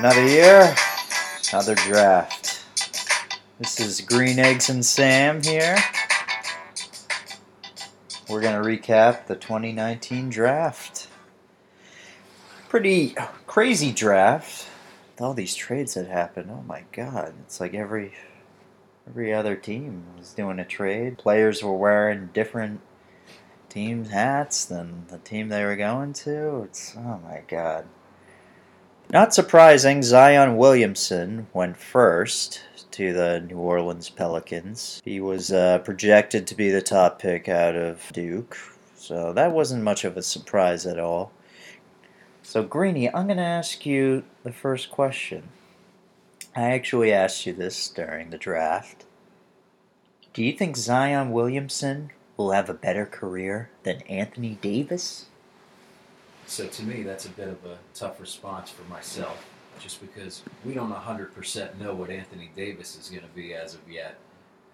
Another year, another draft. This is Green Eggs and Sam here. We're going to recap the 2019 draft. Pretty crazy draft. With all these trades that happened. Oh my god. It's like every every other team was doing a trade. Players were wearing different teams' hats than the team they were going to. It's oh my god. Not surprising, Zion Williamson went first to the New Orleans Pelicans. He was uh, projected to be the top pick out of Duke, so that wasn't much of a surprise at all. So, Greeny, I'm going to ask you the first question. I actually asked you this during the draft. Do you think Zion Williamson will have a better career than Anthony Davis? So to me, that's a bit of a tough response for myself, just because we don't 100% know what Anthony Davis is going to be as of yet.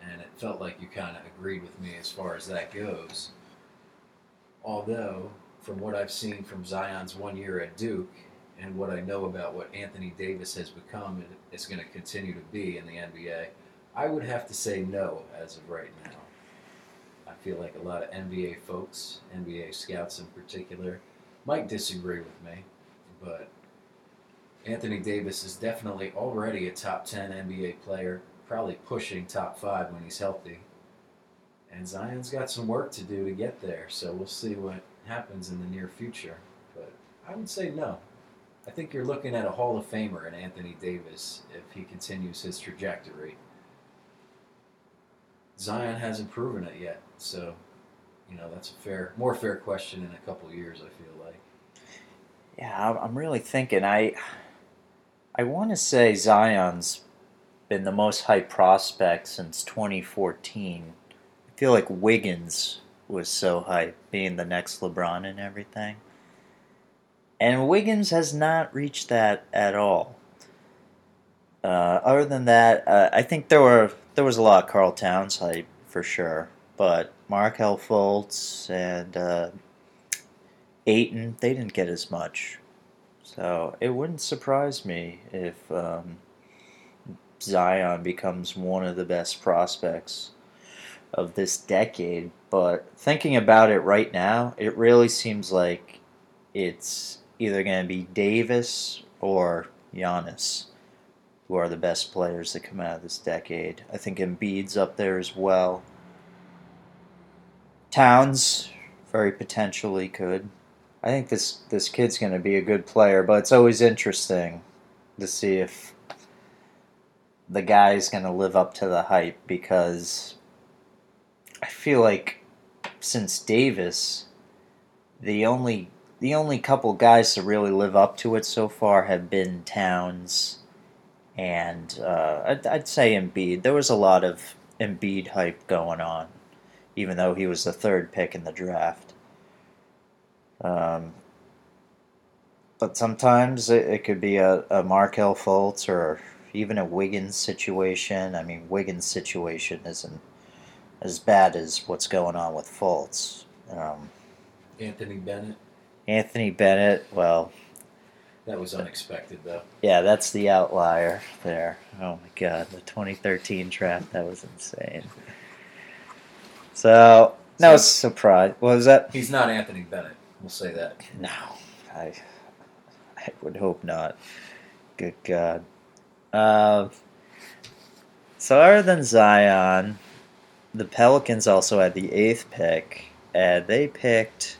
And it felt like you kind of agreed with me as far as that goes. Although, from what I've seen from Zion's one year at Duke and what I know about what Anthony Davis has become and is going to continue to be in the NBA, I would have to say no as of right now. I feel like a lot of NBA folks, NBA scouts in particular, might disagree with me, but Anthony Davis is definitely already a top 10 NBA player, probably pushing top 5 when he's healthy. And Zion's got some work to do to get there, so we'll see what happens in the near future. But I would say no. I think you're looking at a Hall of Famer in Anthony Davis if he continues his trajectory. Zion hasn't proven it yet, so you know that's a fair, more fair question in a couple years. I feel like. Yeah, I'm really thinking. I I want to say Zion's been the most hyped prospect since 2014. I feel like Wiggins was so hyped, being the next LeBron and everything. And Wiggins has not reached that at all. Uh, other than that, uh, I think there were there was a lot of Karl Towns hype for sure, but Markelle Fultz and uh, Ayton they didn't get as much, so it wouldn't surprise me if um, Zion becomes one of the best prospects of this decade. But thinking about it right now, it really seems like it's either going to be Davis or Giannis who are the best players that come out of this decade. I think Embiid's up there as well. Towns very potentially could. I think this this kid's going to be a good player, but it's always interesting to see if the guy's going to live up to the hype because I feel like since Davis, the only the only couple guys to really live up to it so far have been Towns and uh, I'd, I'd say Embiid. There was a lot of Embiid hype going on, even though he was the third pick in the draft. Um, but sometimes it, it could be a, a Markelle Fultz or even a Wiggins situation. I mean, Wiggins' situation isn't as bad as what's going on with Fultz. Um, Anthony Bennett. Anthony Bennett, well, that was unexpected, though. Yeah, that's the outlier there. Oh my god, the 2013 draft, that was insane. So, no so, surprise. What was that? He's not Anthony Bennett. We'll say that. No, I, I would hope not. Good God. Uh, so, other than Zion, the Pelicans also had the eighth pick, and they picked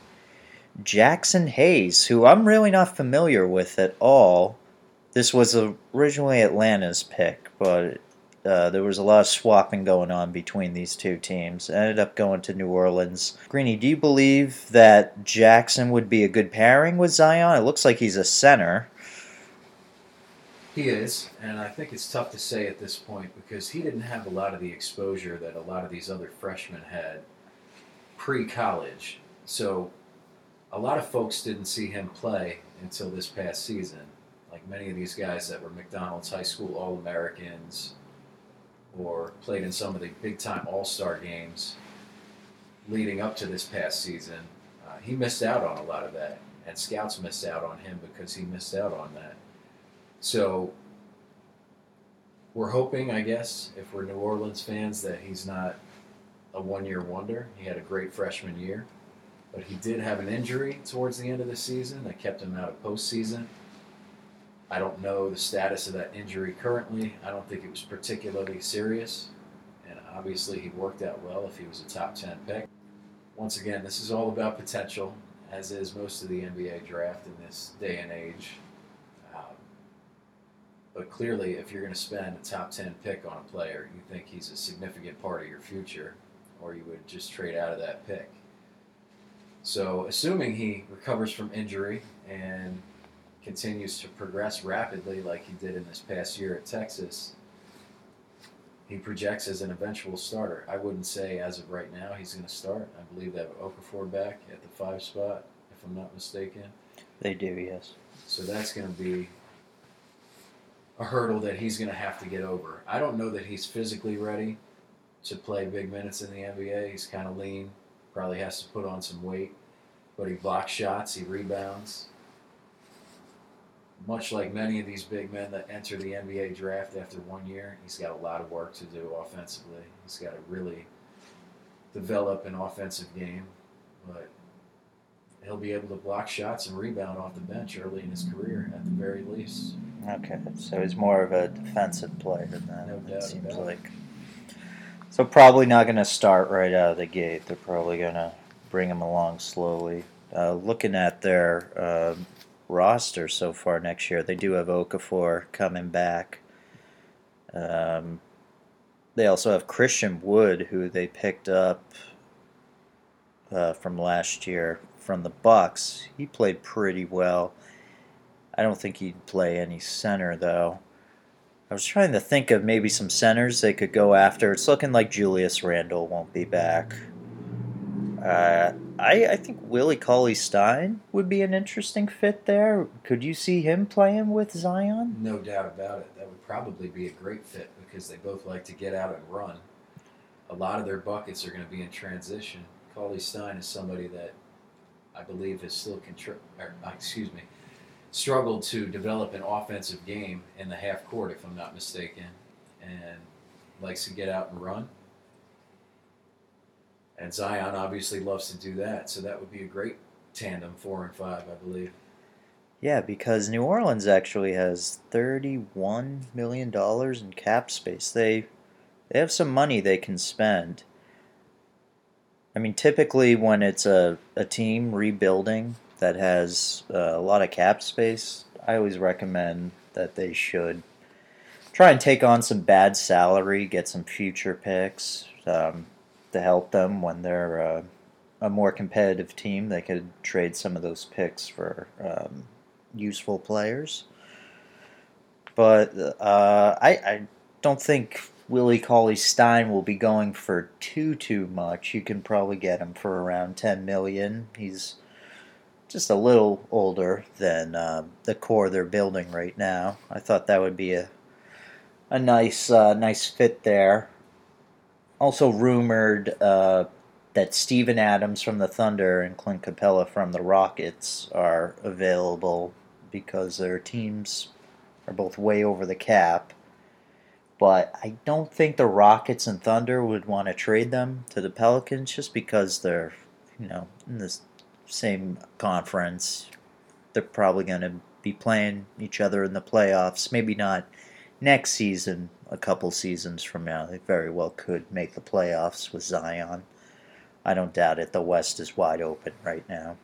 Jaxson Hayes, who I'm really not familiar with at all. This was originally Atlanta's pick, but uh, there was a lot of swapping going on between these two teams. I ended up going to New Orleans. Greeny, do you believe that Jackson would be a good pairing with Zion? It looks like he's a center. He is, and I think it's tough to say at this point because he didn't have a lot of the exposure that a lot of these other freshmen had pre college. So a lot of folks didn't see him play until this past season. Like many of these guys that were McDonald's high school All Americans or played in some of the big time All Star games leading up to this past season, uh, he missed out on a lot of that. And scouts missed out on him because he missed out on that. So we're hoping, I guess, if we're New Orleans fans, that he's not a one-year wonder. He had a great freshman year, but he did have an injury towards the end of the season that kept him out of postseason. I don't know the status of that injury currently. I don't think it was particularly serious, and obviously he worked out well if he was a top ten pick. Once again, this is all about potential, as is most of the NBA draft in this day and age. Um, but clearly, if you're going to spend a top 10 pick on a player, you think he's a significant part of your future, or you would just trade out of that pick. So, assuming he recovers from injury and continues to progress rapidly like he did in this past year at Texas, he projects as an eventual starter. I wouldn't say as of right now he's going to start. I believe they have Okafor back at the five spot, if I'm not mistaken. They do, yes. So that's going to be a hurdle that he's going to have to get over. I don't know that he's physically ready to play big minutes in the NBA. He's kind of lean, probably has to put on some weight, but he blocks shots, he rebounds. Much like many of these big men that enter the NBA draft after one year, he's got a lot of work to do offensively. He's got to really develop an offensive game, but he'll be able to block shots and rebound off the bench early in his career at the very least. Okay, so he's more of a defensive player than that. No it seems like. So probably not going to start right out of the gate. They're probably going to bring him along slowly. Uh, looking at their uh, roster so far next year, they do have Okafor coming back. Um, they also have Christian Wood, who they picked up uh, from last year from the Bucks. He played pretty well. I don't think he'd play any center though. I was trying to think of maybe some centers they could go after. It's looking like Julius Randle won't be back. Uh, I I think Willie Cauley Stein would be an interesting fit there. Could you see him playing with Zion? No doubt about it. That would probably be a great fit because they both like to get out and run. A lot of their buckets are going to be in transition. Cauley Stein is somebody that I believe has still contri- or, uh, excuse me, struggled to develop an offensive game in the half court, if I'm not mistaken, and likes to get out and run. And Zion obviously loves to do that, so that would be a great tandem, four and five, I believe. Yeah, because New Orleans actually has thirty-one million dollars in cap space. They they have some money they can spend. I mean, typically when it's a, a team rebuilding that has uh, a lot of cap space, I always recommend that they should try and take on some bad salary, get some future picks um, to help them when they're uh, a more competitive team. They could trade some of those picks for um, useful players. But uh, I, I don't think Willie Cauley Stein will be going for too too much. You can probably get him for around ten million. He's just a little older than uh, the core they're building right now. I thought that would be a a nice uh, nice fit there. Also rumored uh, that Steven Adams from the Thunder and Clint Capela from the Rockets are available because their teams are both way over the cap. But I don't think the Rockets and Thunder would want to trade them to the Pelicans just because they're, you know, in the same conference. They're probably going to be playing each other in the playoffs. Maybe not next season, a couple seasons from now. They very well could make the playoffs with Zion. I don't doubt it. The West is wide open right now.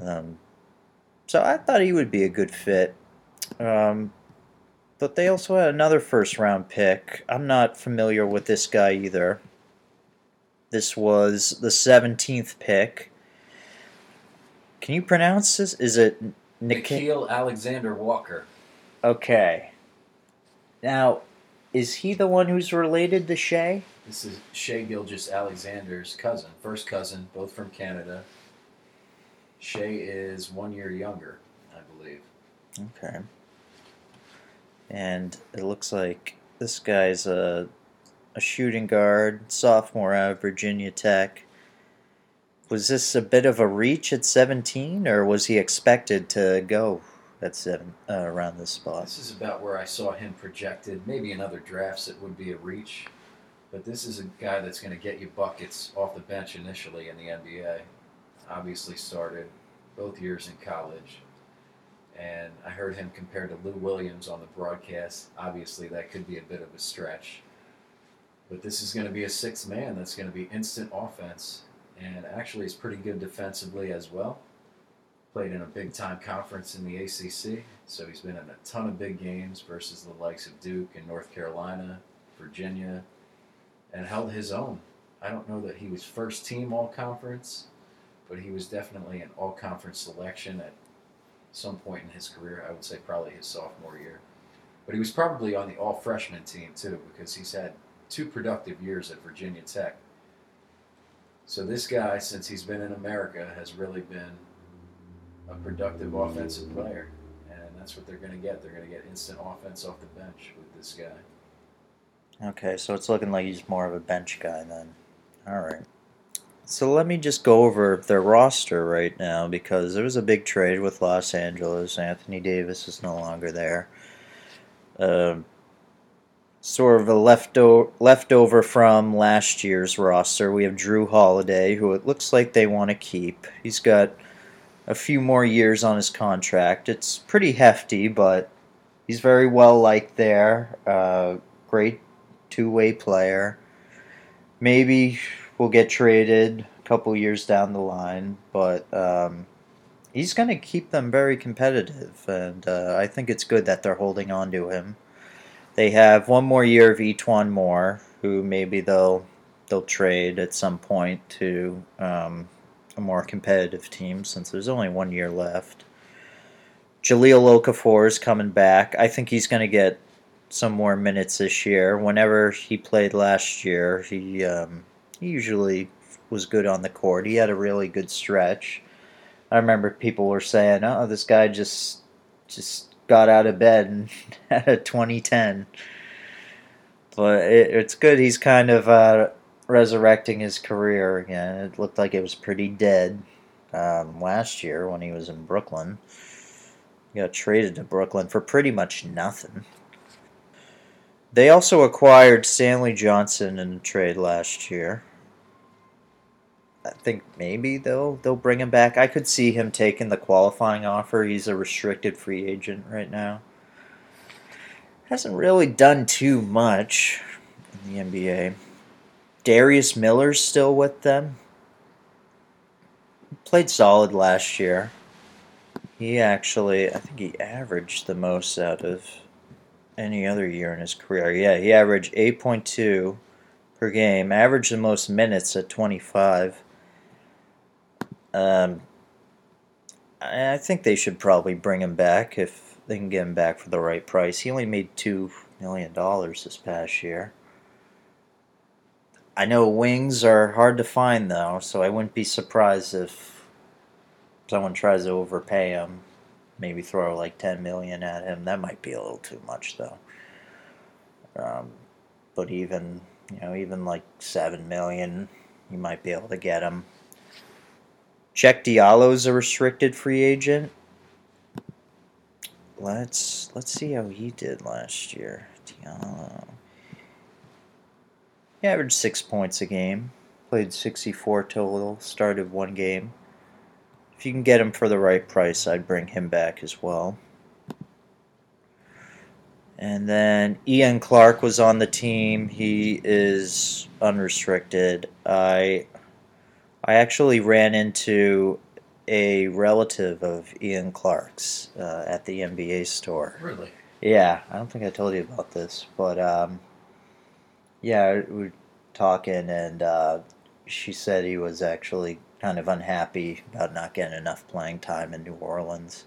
Um, so I thought he would be a good fit. Um, but they also had another first round pick. I'm not familiar with this guy either. This was the 17th pick. Can you pronounce this? Is it Nik- Nickeil Alexander Walker. Okay. Now, is he the one who's related to Shai? This is Shai Gilgeous Alexander's cousin, first cousin, both from Canada. Shai is one year younger, I believe. Okay. And it looks like this guy's a, a shooting guard, sophomore out of Virginia Tech. Was this a bit of a reach at 17, or was he expected to go at seven uh, around this spot. This is about where I saw him projected. Maybe in other drafts it would be a reach, but this is a guy that's going to get you buckets off the bench initially in the NBA. Obviously, started both years in college, and I heard him compared to Lou Williams on the broadcast. Obviously, that could be a bit of a stretch, but this is going to be a sixth man that's going to be instant offense, and actually is pretty good defensively as well played in a big time conference in the ACC, so he's been in a ton of big games versus the likes of Duke and North Carolina, Virginia, and held his own. I don't know that he was first team all conference, but he was definitely an all conference selection at some point in his career. I would say probably his sophomore year. But he was probably on the all freshman team too because he's had two productive years at Virginia Tech. So this guy, since he's been in America, has really been a productive offensive player, and that's what they're going to get. They're going to get instant offense off the bench with this guy. Okay, so it's looking like he's more of a bench guy then. All right. So let me just go over their roster right now because there was a big trade with Los Angeles. Anthony Davis is no longer there. Uh, sort of a lefto- leftover from last year's roster. We have Jrue Holiday, who it looks like they want to keep. He's got a few more years on his contract. It's pretty hefty, but he's very well liked there. Uh, great two way player. Maybe will get traded a couple years down the line, but um, he's going to keep them very competitive, and uh, I think it's good that they're holding on to him. They have one more year of E'Twaun Moore, who maybe they'll they'll trade at some point to um, a more competitive team since there's only one year left. Jahlil Okafor is coming back. I think he's going to get some more minutes this year. Whenever he played last year, he um, he usually was good on the court. He had a really good stretch. I remember people were saying, "Oh, this guy just just got out of bed and had a 2010." But it, it's good. He's kind of uh, resurrecting his career again. It looked like it was pretty dead um, last year when he was in Brooklyn. He got traded to Brooklyn for pretty much nothing. They also acquired Stanley Johnson in a trade last year. I think maybe they'll they'll bring him back. I could see him taking the qualifying offer. He's a restricted free agent right now. Hasn't really done too much in the NBA. Darius Miller's still with them. Played solid last year. He actually, I think he averaged the most out of any other year in his career. Yeah, he averaged 8.2 per game, averaged the most minutes at 25. Um, I think they should probably bring him back if they can get him back for the right price. He only made $2 million this past year. I know wings are hard to find though, so I wouldn't be surprised if someone tries to overpay him. Maybe throw like ten million at him. That might be a little too much though. Um, but even you know, even like seven million, you might be able to get him. Cheick Diallo's a restricted free agent. Let's let's see how he did last year. Diallo. He averaged six points a game, played 64 total, started one game. If you can get him for the right price, I'd bring him back as well. And then Ian Clark was on the team. He is unrestricted. I I actually ran into a relative of Ian Clark's uh, at the NBA store. Really? Yeah, I don't think I told you about this, but um, yeah, we were talking, and uh, she said he was actually kind of unhappy about not getting enough playing time in New Orleans,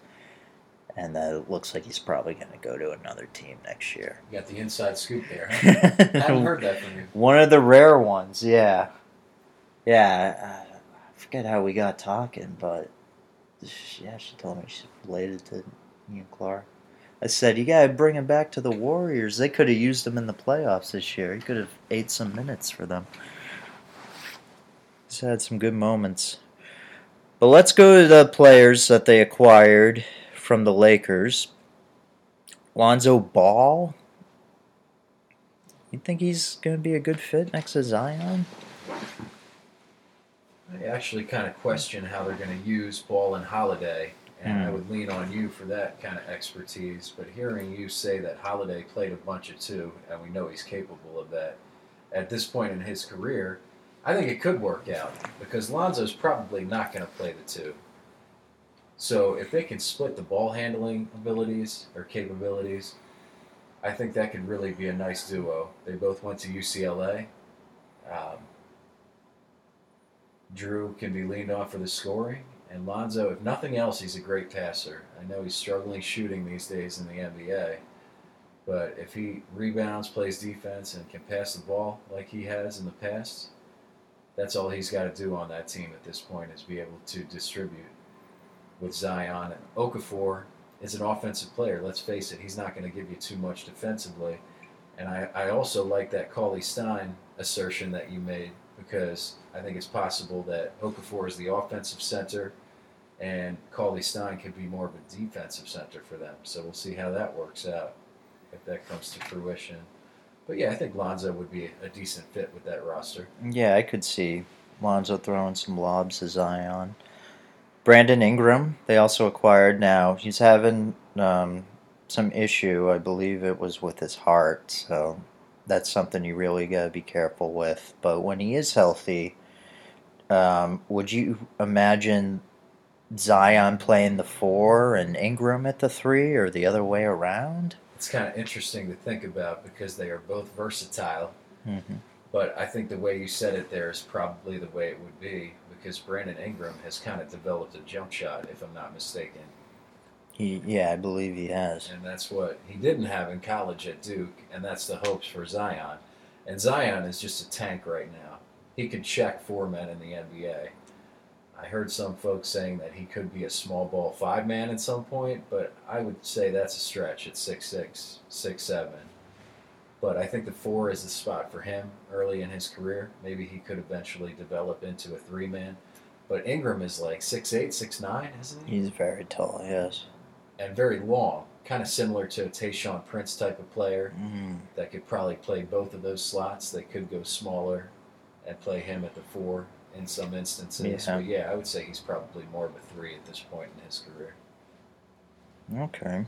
and that it looks like he's probably going to go to another team next year. You got the inside scoop there. Huh? I haven't heard that from you. One of the rare ones, yeah. Yeah, I forget how we got talking, but yeah, she told me she's related to Ian Clark. I said, you gotta bring him back to the Warriors. They could have used him in the playoffs this year. He could have ate some minutes for them. He's had some good moments. But let's go to the players that they acquired from the Lakers. Lonzo Ball. You think he's going to be a good fit next to Zion? I actually kind of question how they're going to use Ball and Holiday, and I Hmm. would lean on you for that kind of expertise. But hearing you say that Holiday played a bunch of two, and we know he's capable of that at this point in his career, I think it could work out because Lonzo's probably not going to play the two. So if they can split the ball handling abilities or capabilities, I think that could really be a nice duo. They both went to UCLA. Um, Jrue can be leaned on for the scoring, and Lonzo, if nothing else, he's a great passer. I know he's struggling shooting these days in the NBA, but if he rebounds, plays defense, and can pass the ball like he has in the past, that's all he's got to do on that team at this point is be able to distribute with Zion. And Okafor is an offensive player. Let's face it, he's not going to give you too much defensively. And I, I also like that Cauley Stein assertion that you made because I think it's possible that Okafor is the offensive center and Cauley Stein could be more of a defensive center for them. So we'll see how that works out if that comes to fruition. But yeah, I think Lonzo would be a decent fit with that roster. Yeah, I could see Lonzo throwing some lobs to Zion. Brandon Ingram, they also acquired now. He's having um, some issue, I believe it was with his heart, so that's something you really got to be careful with. But when he is healthy, um, would you imagine Zion playing the four and Ingram at the three, or the other way around? It's kind of interesting to think about because they are both versatile. Mm-hmm. But I think the way you said it there is probably the way it would be because Brandon Ingram has kind of developed a jump shot, if I'm not mistaken. He, yeah, I believe he has. And that's what he didn't have in college at Duke, and that's the hopes for Zion. And Zion is just a tank right now. He could check four men in the NBA. I heard some folks saying that he could be a small ball five man at some point, but I would say that's a stretch at six six, six seven. But I think the four is the spot for him early in his career. Maybe he could eventually develop into a three man. But Ingram is like six eight, six nine, isn't he? He's very tall, yes. And very long, kind of similar to a Tayshaun Prince type of player Mm. that could probably play both of those slots. They could go smaller and play him at the four in some instances. Yeah. But yeah, I would say he's probably more of a three at this point in his career. Okay.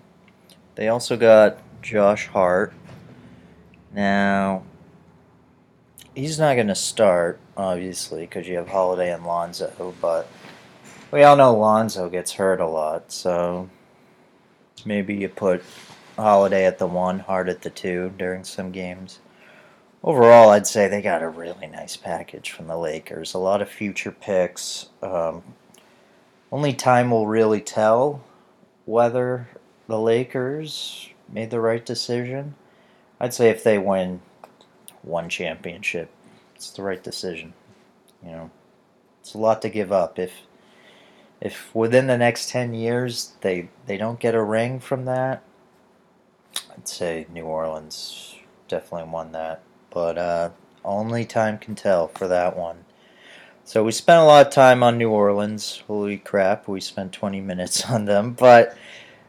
They also got Josh Hart. Now, he's not going to start, obviously, because you have Holiday and Lonzo, but we all know Lonzo gets hurt a lot, so maybe you put Holiday at the one, Hart at the two during some games. Overall, I'd say they got a really nice package from the Lakers. A lot of future picks. Um, only time will really tell whether the Lakers made the right decision. I'd say if they win one championship, it's the right decision. You know, it's a lot to give up. If if within the next ten years they they don't get a ring from that, I'd say New Orleans definitely won that. But uh, only time can tell for that one. So we spent a lot of time on New Orleans. Holy crap, we spent 20 minutes on them, but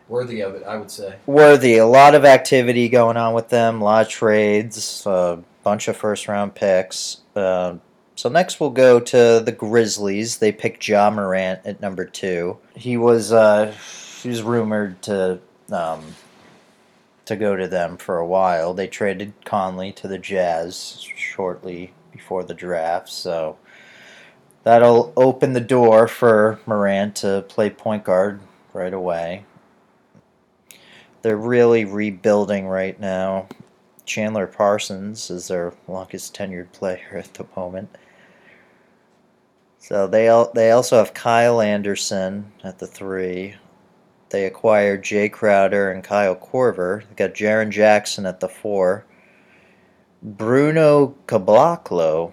Worthy of it, I would say. worthy. A lot of activity going on with them, a lot of trades, a bunch of first round picks. Uh, so next we'll go to the Grizzlies. They picked Ja Morant at number two. He was uh, he was rumored to um, to go to them for a while. They traded Conley to the Jazz shortly before the draft, so that'll open the door for Morant to play point guard right away. They're really rebuilding right now. Chandler Parsons is their longest tenured player at the moment. So they al- they also have Kyle Anderson at the three. They acquired Jae Crowder and Kyle Korver. They got Jaren Jackson at the four. Bruno Caboclo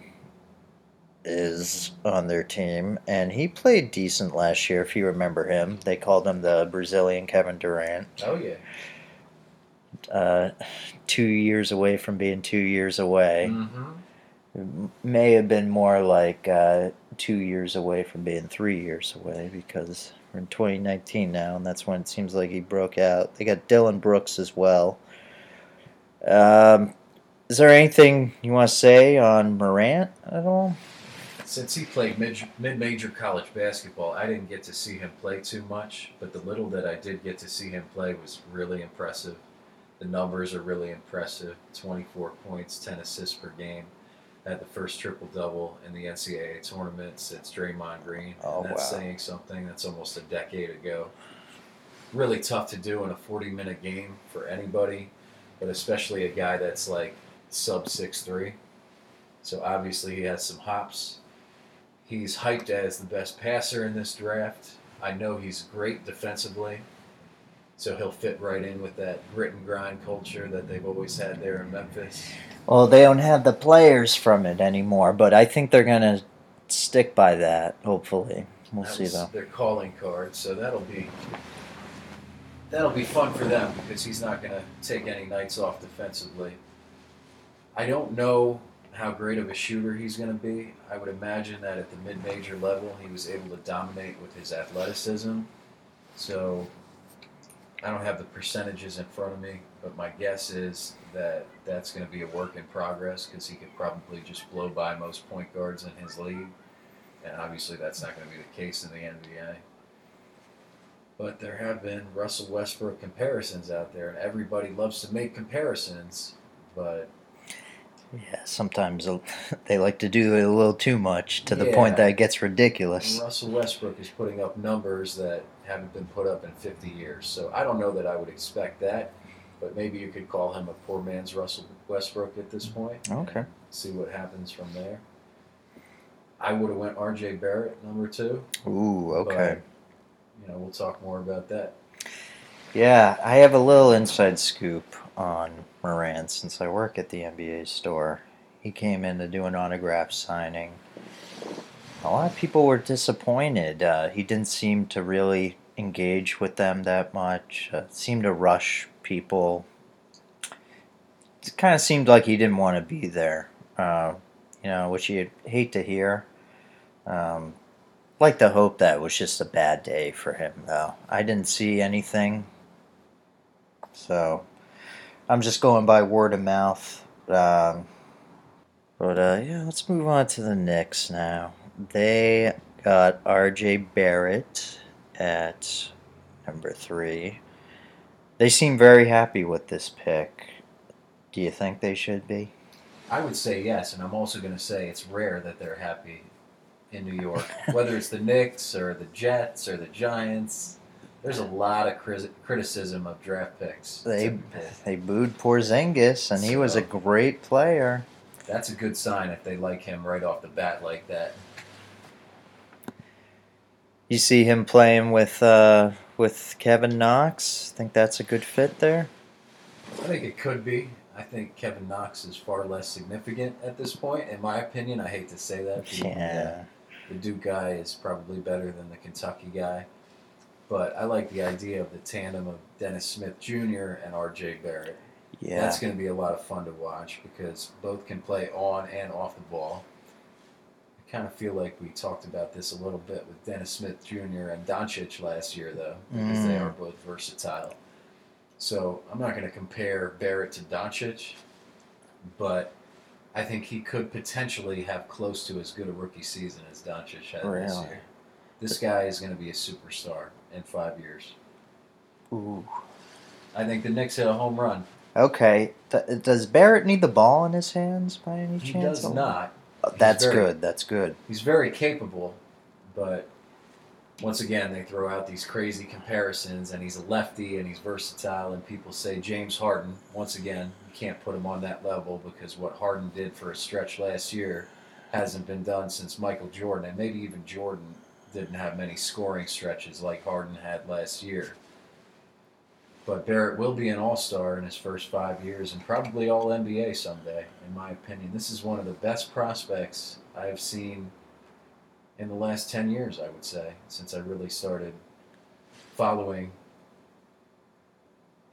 is on their team, and he played decent last year, if you remember him. They called him the Brazilian Kevin Durant. Oh yeah. Uh, two years away from being two years away. Mm-hmm. May have been more like uh, two years away from being three years away because we're in 2019 now, and that's when it seems like he broke out. They got Dillon Brooks as well. Um, is there anything you want to say on Morant at all? Since he played mid major college basketball, I didn't get to see him play too much, but the little that I did get to see him play was really impressive. The numbers are really impressive 24 points, 10 assists per game. Had the first triple double in the NCAA tournament since Draymond Green. Oh, and that's wow. saying something. That's almost a decade ago. Really tough to do in a 40 minute game for anybody, but especially a guy that's like sub six three. So obviously he has some hops. He's hyped as the best passer in this draft. I know he's great defensively. So he'll fit right in with that grit and grind culture that they've always had there in Memphis. Well, they don't have the players from it anymore, but I think they're gonna stick by that. Hopefully, we'll see though. Their calling card, so that'll be that'll be fun for them because he's not going to take any nights off defensively. I don't know how great of a shooter he's going to be. I would imagine that at the mid-major level, he was able to dominate with his athleticism. So I don't have the percentages in front of me, but my guess is that that's going to be a work in progress because he could probably just blow by most point guards in his league. And obviously, that's not going to be the case in the NBA. But there have been Russell Westbrook comparisons out there, and everybody loves to make comparisons. But Yeah, sometimes they like to do it a little too much to the point that it gets ridiculous. Russell Westbrook is putting up numbers that haven't been put up in 50 years. So I don't know that I would expect that, but maybe you could call him a poor man's Russell Westbrook at this point. Okay. See what happens from there. I would have went R.J. Barrett number two. Ooh, okay. But, you know, we'll talk more about that. Yeah, I have a little inside scoop on Moran since I work at the NBA store. He came in to do an autograph signing. A lot of people were disappointed. Uh, he didn't seem to really engage with them that much. Uh, seemed to rush people. It kind of seemed like he didn't want to be there. Uh, you know, which you'd hate to hear. Um, like to hope that was just a bad day for him, though. I didn't see anything so I'm just going by word of mouth. Um, but uh, yeah, let's move on to the Knicks now. They got RJ Barrett at number three. They seem very happy with this pick. Do you think they should be? I would say yes, and I'm also going to say it's rare that they're happy in New York. Whether it's the Knicks or the Jets or the Giants, there's a lot of cri- criticism of draft picks. They Typically. they booed Porzingis, and he was a great player. That's a good sign if they like him right off the bat like that. You see him playing with uh, with Kevin Knox. Think that's a good fit there. I think it could be. I think Kevin Knox is far less significant at this point, in my opinion. I hate to say that. The- Yeah. The Duke guy is probably better than the Kentucky guy. But I like the idea of the tandem of Dennis Smith Jr. and R.J. Barrett. Yeah. That's going to be a lot of fun to watch because both can play on and off the ball. I kind of feel like we talked about this a little bit with Dennis Smith Jr. and Doncic last year, though, because they Mm. are both versatile. So I'm not going to compare Barrett to Doncic, but I think he could potentially have close to as good a rookie season as Doncic had this year. This guy is going to be a superstar in five years. Ooh. I think the Knicks hit a home run. Okay. Th- does Barrett need the ball in his hands by any chance? He does not. That's very- good. That's good. He's very capable, but once again, they throw out these crazy comparisons, and he's a lefty and he's versatile. And people say James Harden. Once again, you can't put him on that level because what Harden did for a stretch last year hasn't been done since Michael Jordan, and maybe even Jordan didn't have many scoring stretches like Harden had last year. But Barrett will be an All Star in his first five years and probably All NBA someday, in my opinion. This is one of the best prospects I've seen in the last 10 years, I would say, since I really started following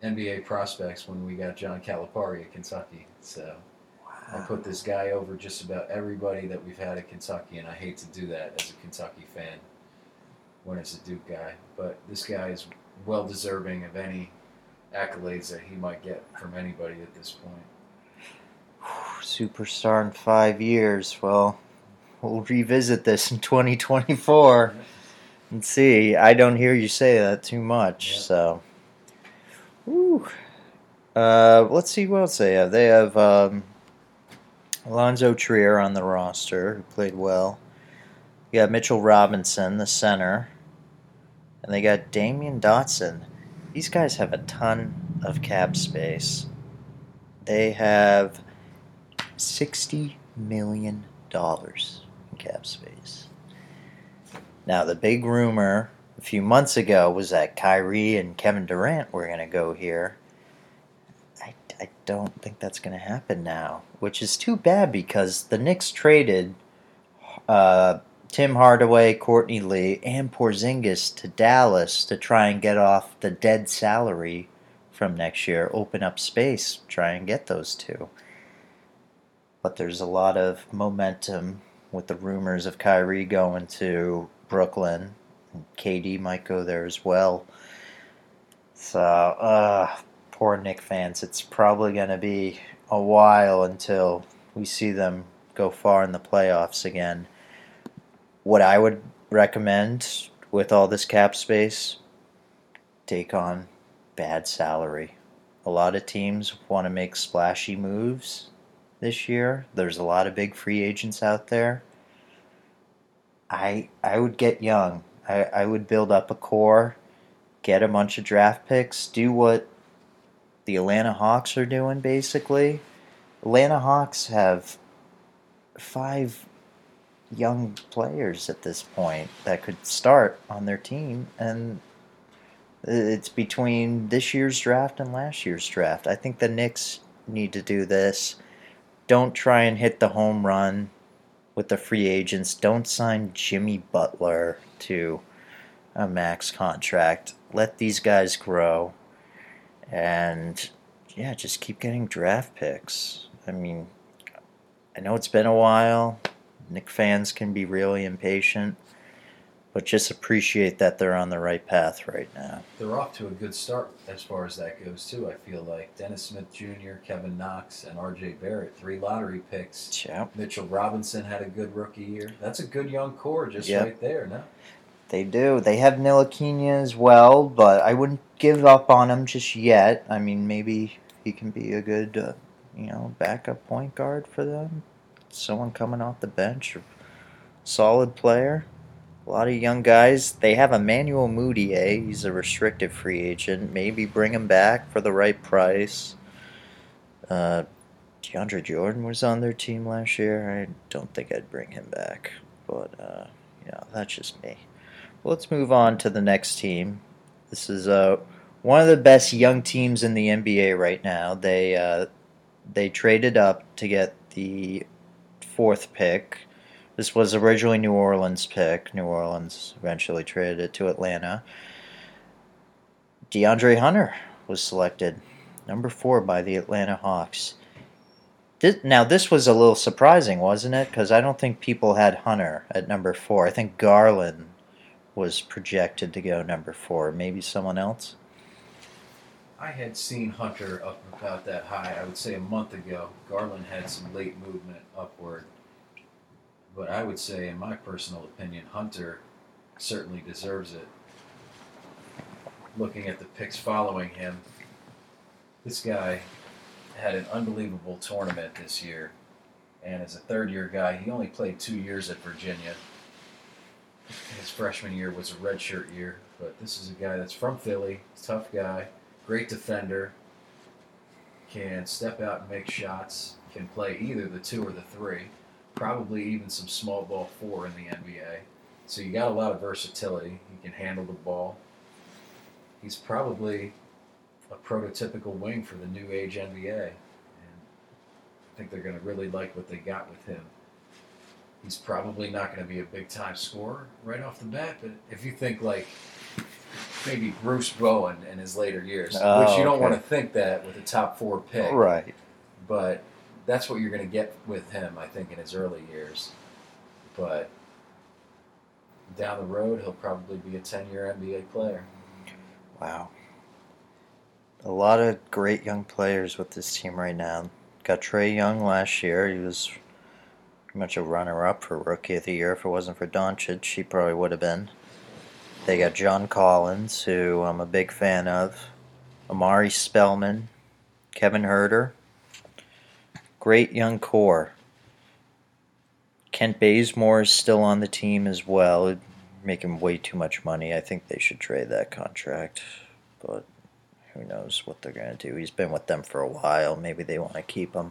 NBA prospects when we got John Calipari at Kentucky. So I put this guy over just about everybody that we've had at Kentucky, and I hate to do that as a Kentucky fan when it's a Duke guy. But this guy is well deserving of any accolades that he might get from anybody at this point. Superstar in five years. Well, we'll revisit this in 2024 and see. I don't hear you say that too much, Yeah. so. Uh, let's see what else they have. They have um, Allonzo Trier on the roster, who played well. You got Mitchell Robinson, the center. And they got Damyean Dotson. These guys have a ton of cap space. They have $60 million in cap space. Now, the big rumor a few months ago was that Kyrie and Kevin Durant were going to go here. I, I don't think that's going to happen now, which is too bad because the Knicks traded uh, Tim Hardaway, Courtney Lee, and Porzingis to Dallas to try and get off the dead salary from next year, open up space, try and get those two. But there's a lot of momentum with the rumors of Kyrie going to Brooklyn. KD might go there as well. So, uh, poor Knick fans. It's probably going to be a while until we see them go far in the playoffs again. What I would recommend with all this cap space, take on bad salary. A lot of teams want to make splashy moves this year. There's a lot of big free agents out there. I I would get young. I, I would build up a core, get a bunch of draft picks, do what the Atlanta Hawks are doing basically. Atlanta Hawks have five young players at this point that could start on their team and it's between this year's draft and last year's draft. I think the Knicks need to do this. Don't try and hit the home run with the free agents. Don't sign Jimmy Butler to a max contract. Let these guys grow. And yeah, just keep getting draft picks. I mean, I know it's been a while. Knick fans can be really impatient, but just appreciate that they're on the right path right now. They're off to a good start as far as that goes too. I feel like Dennis Smith Jr., Kevin Knox, and R.J. Barrett, three lottery picks. Yeah, Mitchell Robinson had a good rookie year. That's a good young core just Yep. right there. No, they do. They have Ntilikina as well, but I wouldn't give up on him just yet. I mean, maybe he can be a good, uh, you know, backup point guard for them. Someone coming off the bench, solid player. A lot of young guys. They have Emmanuel Mudiay. He's a restricted free agent. Maybe bring him back for the right price. Uh, DeAndre Jordan was on their team last year. I don't think I'd bring him back, but uh, that's just me. Well, let's move on to the next team. This is uh, one of the best young teams in the NBA right now. They uh, they traded up to get the fourth pick. This was originally New Orleans' pick. New Orleans eventually traded it to Atlanta. DeAndre Hunter was selected, number four by the Atlanta Hawks. This, now, this was a little surprising, wasn't it? Because I don't think people had Hunter at number four. I think Garland was projected to go number four. Maybe someone else? I had seen Hunter up about that high. I would say a month ago. Garland had some late movement upward, but I would say, in my personal opinion, Hunter certainly deserves it. Looking at the picks following him, this guy had an unbelievable tournament this year, and as a third-year guy, he only played two years at Virginia. His freshman year was a redshirt year, but this is a guy that's from Philly, tough guy great defender, can step out and make shots, can play either the two or the three, probably even some small ball four in the NBA. So you got a lot of versatility. He can handle the ball. He's probably a prototypical wing for the new age NBA. And I think they're going to really like what they got with him. He's probably not going to be a big time scorer right off the bat, but if you think like maybe Bruce Bowen in his later years, Oh, which you don't okay. want to think that with a top four pick, Right. but that's what you're going to get with him, I think, in his early years. But down the road, he'll probably be a 10 year NBA player. Wow. A lot of great young players with this team right now. Got Trae Young last year. He was pretty much a runner up for Rookie of the Year. If it wasn't for Doncic, he probably would have been. They got John Collins, who I'm a big fan of. Omari Spellman, Kevin Huerter, Great young core. Kent Bazemore is still on the team as well, making way too much money. I think they should trade that contract, but who knows what they're going to do. He's been with them for a while. Maybe they want to keep him.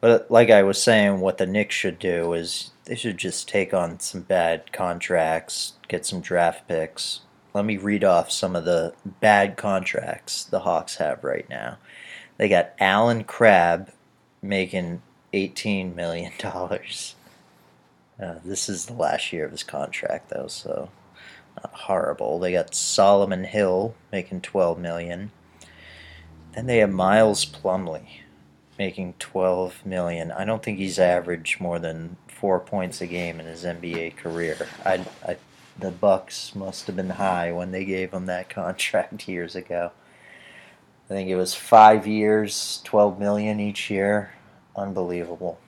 But like I was saying, what the Knicks should do is they should just take on some bad contracts, get some draft picks. Let me read off some of the bad contracts the Hawks have right now. They got Allen Crabbe making $18 million. Uh, this is the last year of his contract, though, so not horrible. They got Solomon Hill making 12 million. Then they have Miles Plumlee making 12 million. I don't think he's averaged more than four points a game in his NBA career. I, I, the Bucks must have been high when they gave him that contract years ago. I think it was five years, 12 million each year. Unbelievable.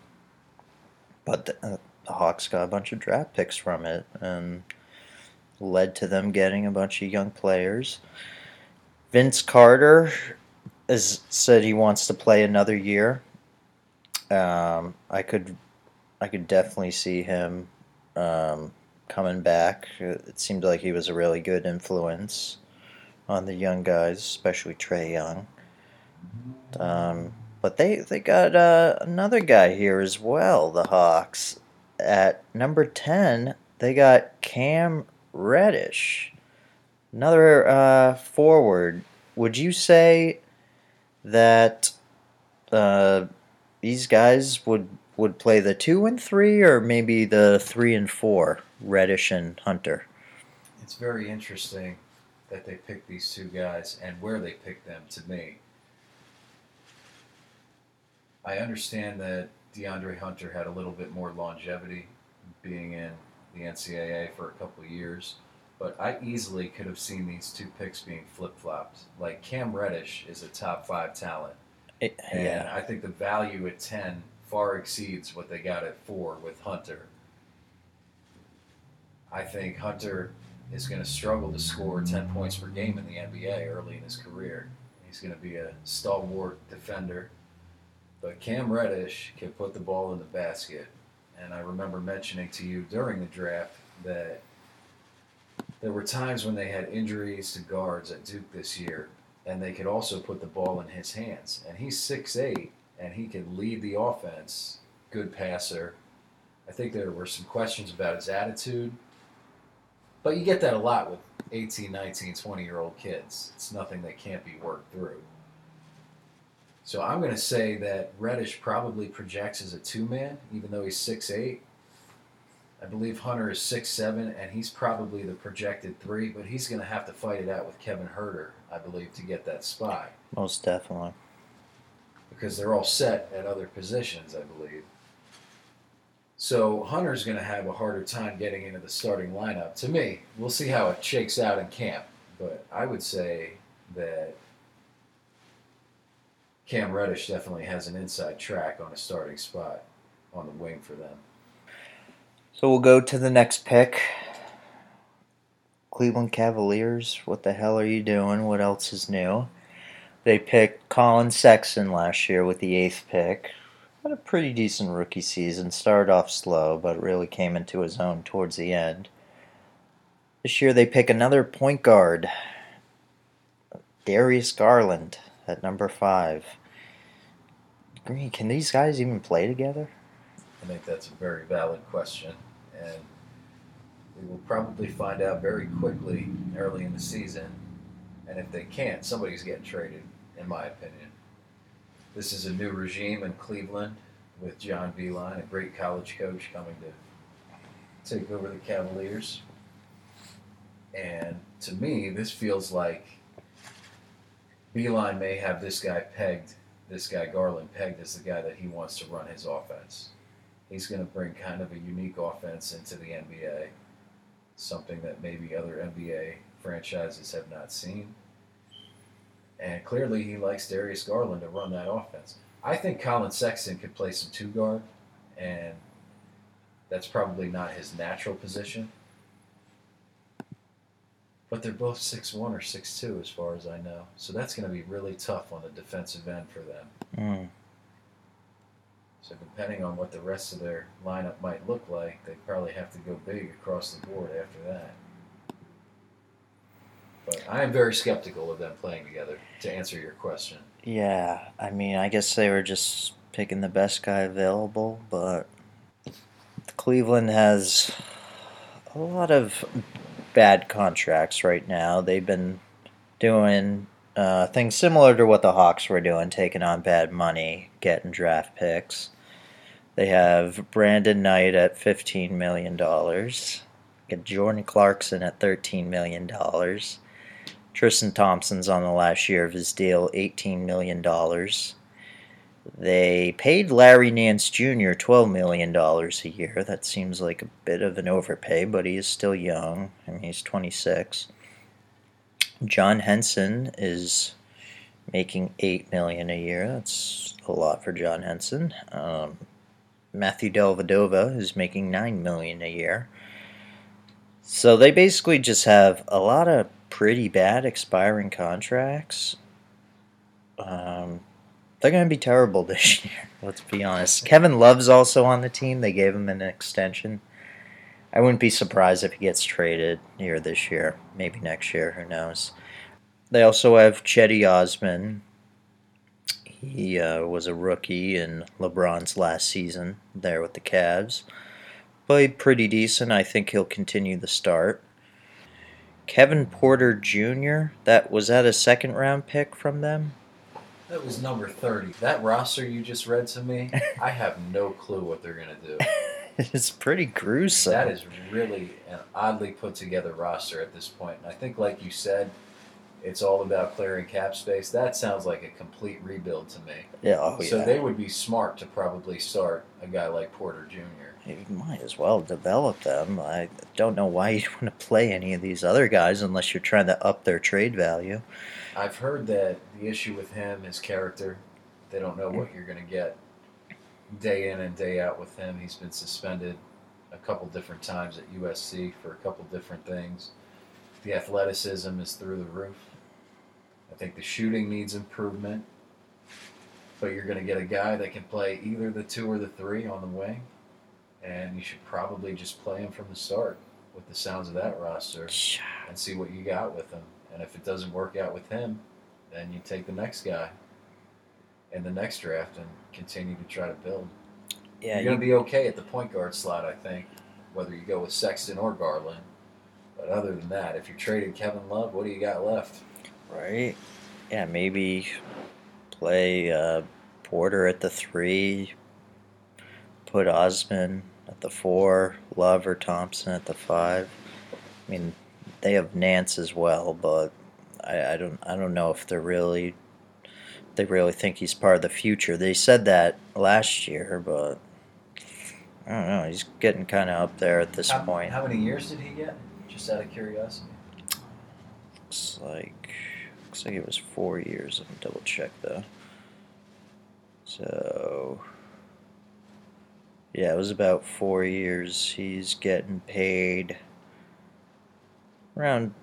But the, uh, the Hawks got a bunch of draft picks from it, and led to them getting a bunch of young players. Vince Carter has said he wants to play another year. Um, I could, I could definitely see him um, coming back. It seemed like he was a really good influence on the young guys, especially Trae Young. Um, but they they got uh, another guy here as well. The Hawks at number ten. They got Cam Reddish, another uh, forward. Would you say that uh, these guys would would play the two and three, or maybe the three and four, Reddish and Hunter? It's very interesting that they picked these two guys and where they picked them. To me, I understand that DeAndre Hunter had a little bit more longevity, being in the NCAA for a couple years. But I easily could have seen these two picks being flip flopped. Like Cam Reddish is a top five talent. It, And yeah, I think the value at 10 far exceeds what they got at 4 with Hunter. I think Hunter is going to struggle to score 10 points per game in the NBA early in his career. He's going to be a stalwart defender. But Cam Reddish can put the ball in the basket. And I remember mentioning to you during the draft that there were times when they had injuries to guards at Duke this year and they could also put the ball in his hands. And he's 6'8", and he can lead the offense. Good passer. I think there were some questions about his attitude, but you get that a lot with 18, 19, 20 year old kids. It's nothing that can't be worked through. So I'm going to say that Reddish probably projects as a two man, even though he's 6'8". I believe Hunter is six seven, and he's probably the projected three, but he's going to have to fight it out with Kevin Huerter, I believe, to get that spot most definitely. because they're all set at other positions, I believe. So Hunter's going to have a harder time getting into the starting lineup. To me, we'll see how it shakes out in camp, but I would say that Cam Reddish definitely has an inside track on a starting spot on the wing for them. So we'll go to the next pick. Cleveland Cavaliers. What the hell are you doing? What else is new? They picked Colin Sexton last year with the eighth pick. Had a pretty decent rookie season. Started off slow, but really came into his own towards the end. This year they pick another point guard, Darius Garland at number five. Green, can these guys even play together? I think that's a very valid question, and we will probably find out very quickly early in the season. And if they can't, somebody's getting traded, in my opinion. This is a new regime in Cleveland with John Beilein, a great college coach, coming to take over the Cavaliers. And to me, this feels like Beilein may have this guy pegged this guy Garland pegged as the guy that he wants to run his offense. He's going to bring kind of a unique offense into the NBA, something that maybe other NBA franchises have not seen. And clearly, he likes Darius Garland to run that offense. I think Colin Sexton could play some two guard, and that's probably not his natural position. But they're both six one or six two, as far as I know. So that's going to be really tough on the defensive end for them. Mm. So depending on what the rest of their lineup might look like, they probably have to go big across the board after that. But I am very skeptical of them playing together. To answer your question, Yeah, I mean, I guess they were just picking the best guy available, but Cleveland has a lot of bad contracts right now. They've been doing uh, things similar to what the Hawks were doing, taking on bad money, getting draft picks. They have Brandon Knight at $15 million, Jordan Clarkson at $13 million. Tristan Thompson's on the last year of his deal, $18 million. They paid Larry Nance Jr. $12 million a year. That seems like a bit of an overpay, but he is still young. I mean, he's 26. John Henson is making 8 million a year. That's a lot for John Henson. Um, Matthew Dellavedova is making 9 million a year. So they basically just have a lot of pretty bad expiring contracts. Um, they're going to be terrible this year. Let's be honest. Kevin Love's also on the team. They gave him an extension. I wouldn't be surprised if he gets traded here this year, maybe next year. Who knows? They also have Cedi Osman. He uh, was a rookie in LeBron's last season there with the Cavs. Played pretty decent. I think he'll continue the start. Kevin Porter Jr. That was that a second round pick from them? that was number thirty. That roster you just read to me, I have no clue what they're going to do. it's pretty gruesome. That is really an oddly put together roster at this point. And I think, like you said, it's all about clearing cap space. That sounds like a complete rebuild to me. yeah. Oh so yeah. they would be smart to probably start a guy like Porter Jr. You might as well develop them. I don't know why you'd want to play any of these other guys unless you're trying to up their trade value. I've heard that the issue with him is character. They don't know what you're going to get day in and day out with him. He's been suspended a couple different times at USC for a couple different things. The athleticism is through the roof. I think the shooting needs improvement. But you're going to get a guy that can play either the two or the three on the wing. And you should probably just play him from the start with the sounds of that roster and see what you got with him. And if it doesn't work out with him, then you take the next guy in the next draft and continue to try to build. Yeah, You're going to be okay at the point guard slot, I think, whether you go with Sexton or Garland. But other than that, if you're trading Kevin Love, what do you got left? Right. Yeah, maybe play uh, Porter at the three. Put Osman at the four. Love or Thompson at the five. I mean, they have Nance as well, but I, I don't I don't know if they're really they really think he's part of the future. They said that last year, but I don't know. He's getting kind of up there at this how, point. How many years did he get? Just out of curiosity. Looks like looks like it was four years. Let me double check though. So yeah, it was about four years. He's getting paid around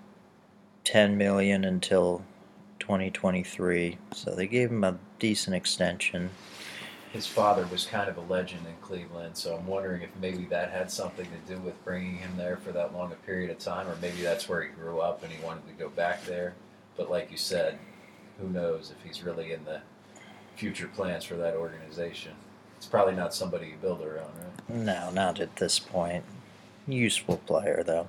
ten million until twenty twenty three. So they gave him a decent extension. His father was kind of a legend in Cleveland, so I'm wondering if maybe that had something to do with bringing him there for that long a period of time, or maybe that's where he grew up and he wanted to go back there. But like you said, who knows if he's really in the future plans for that organization? It's probably not somebody you build around, right? No, not at this point. Useful player though.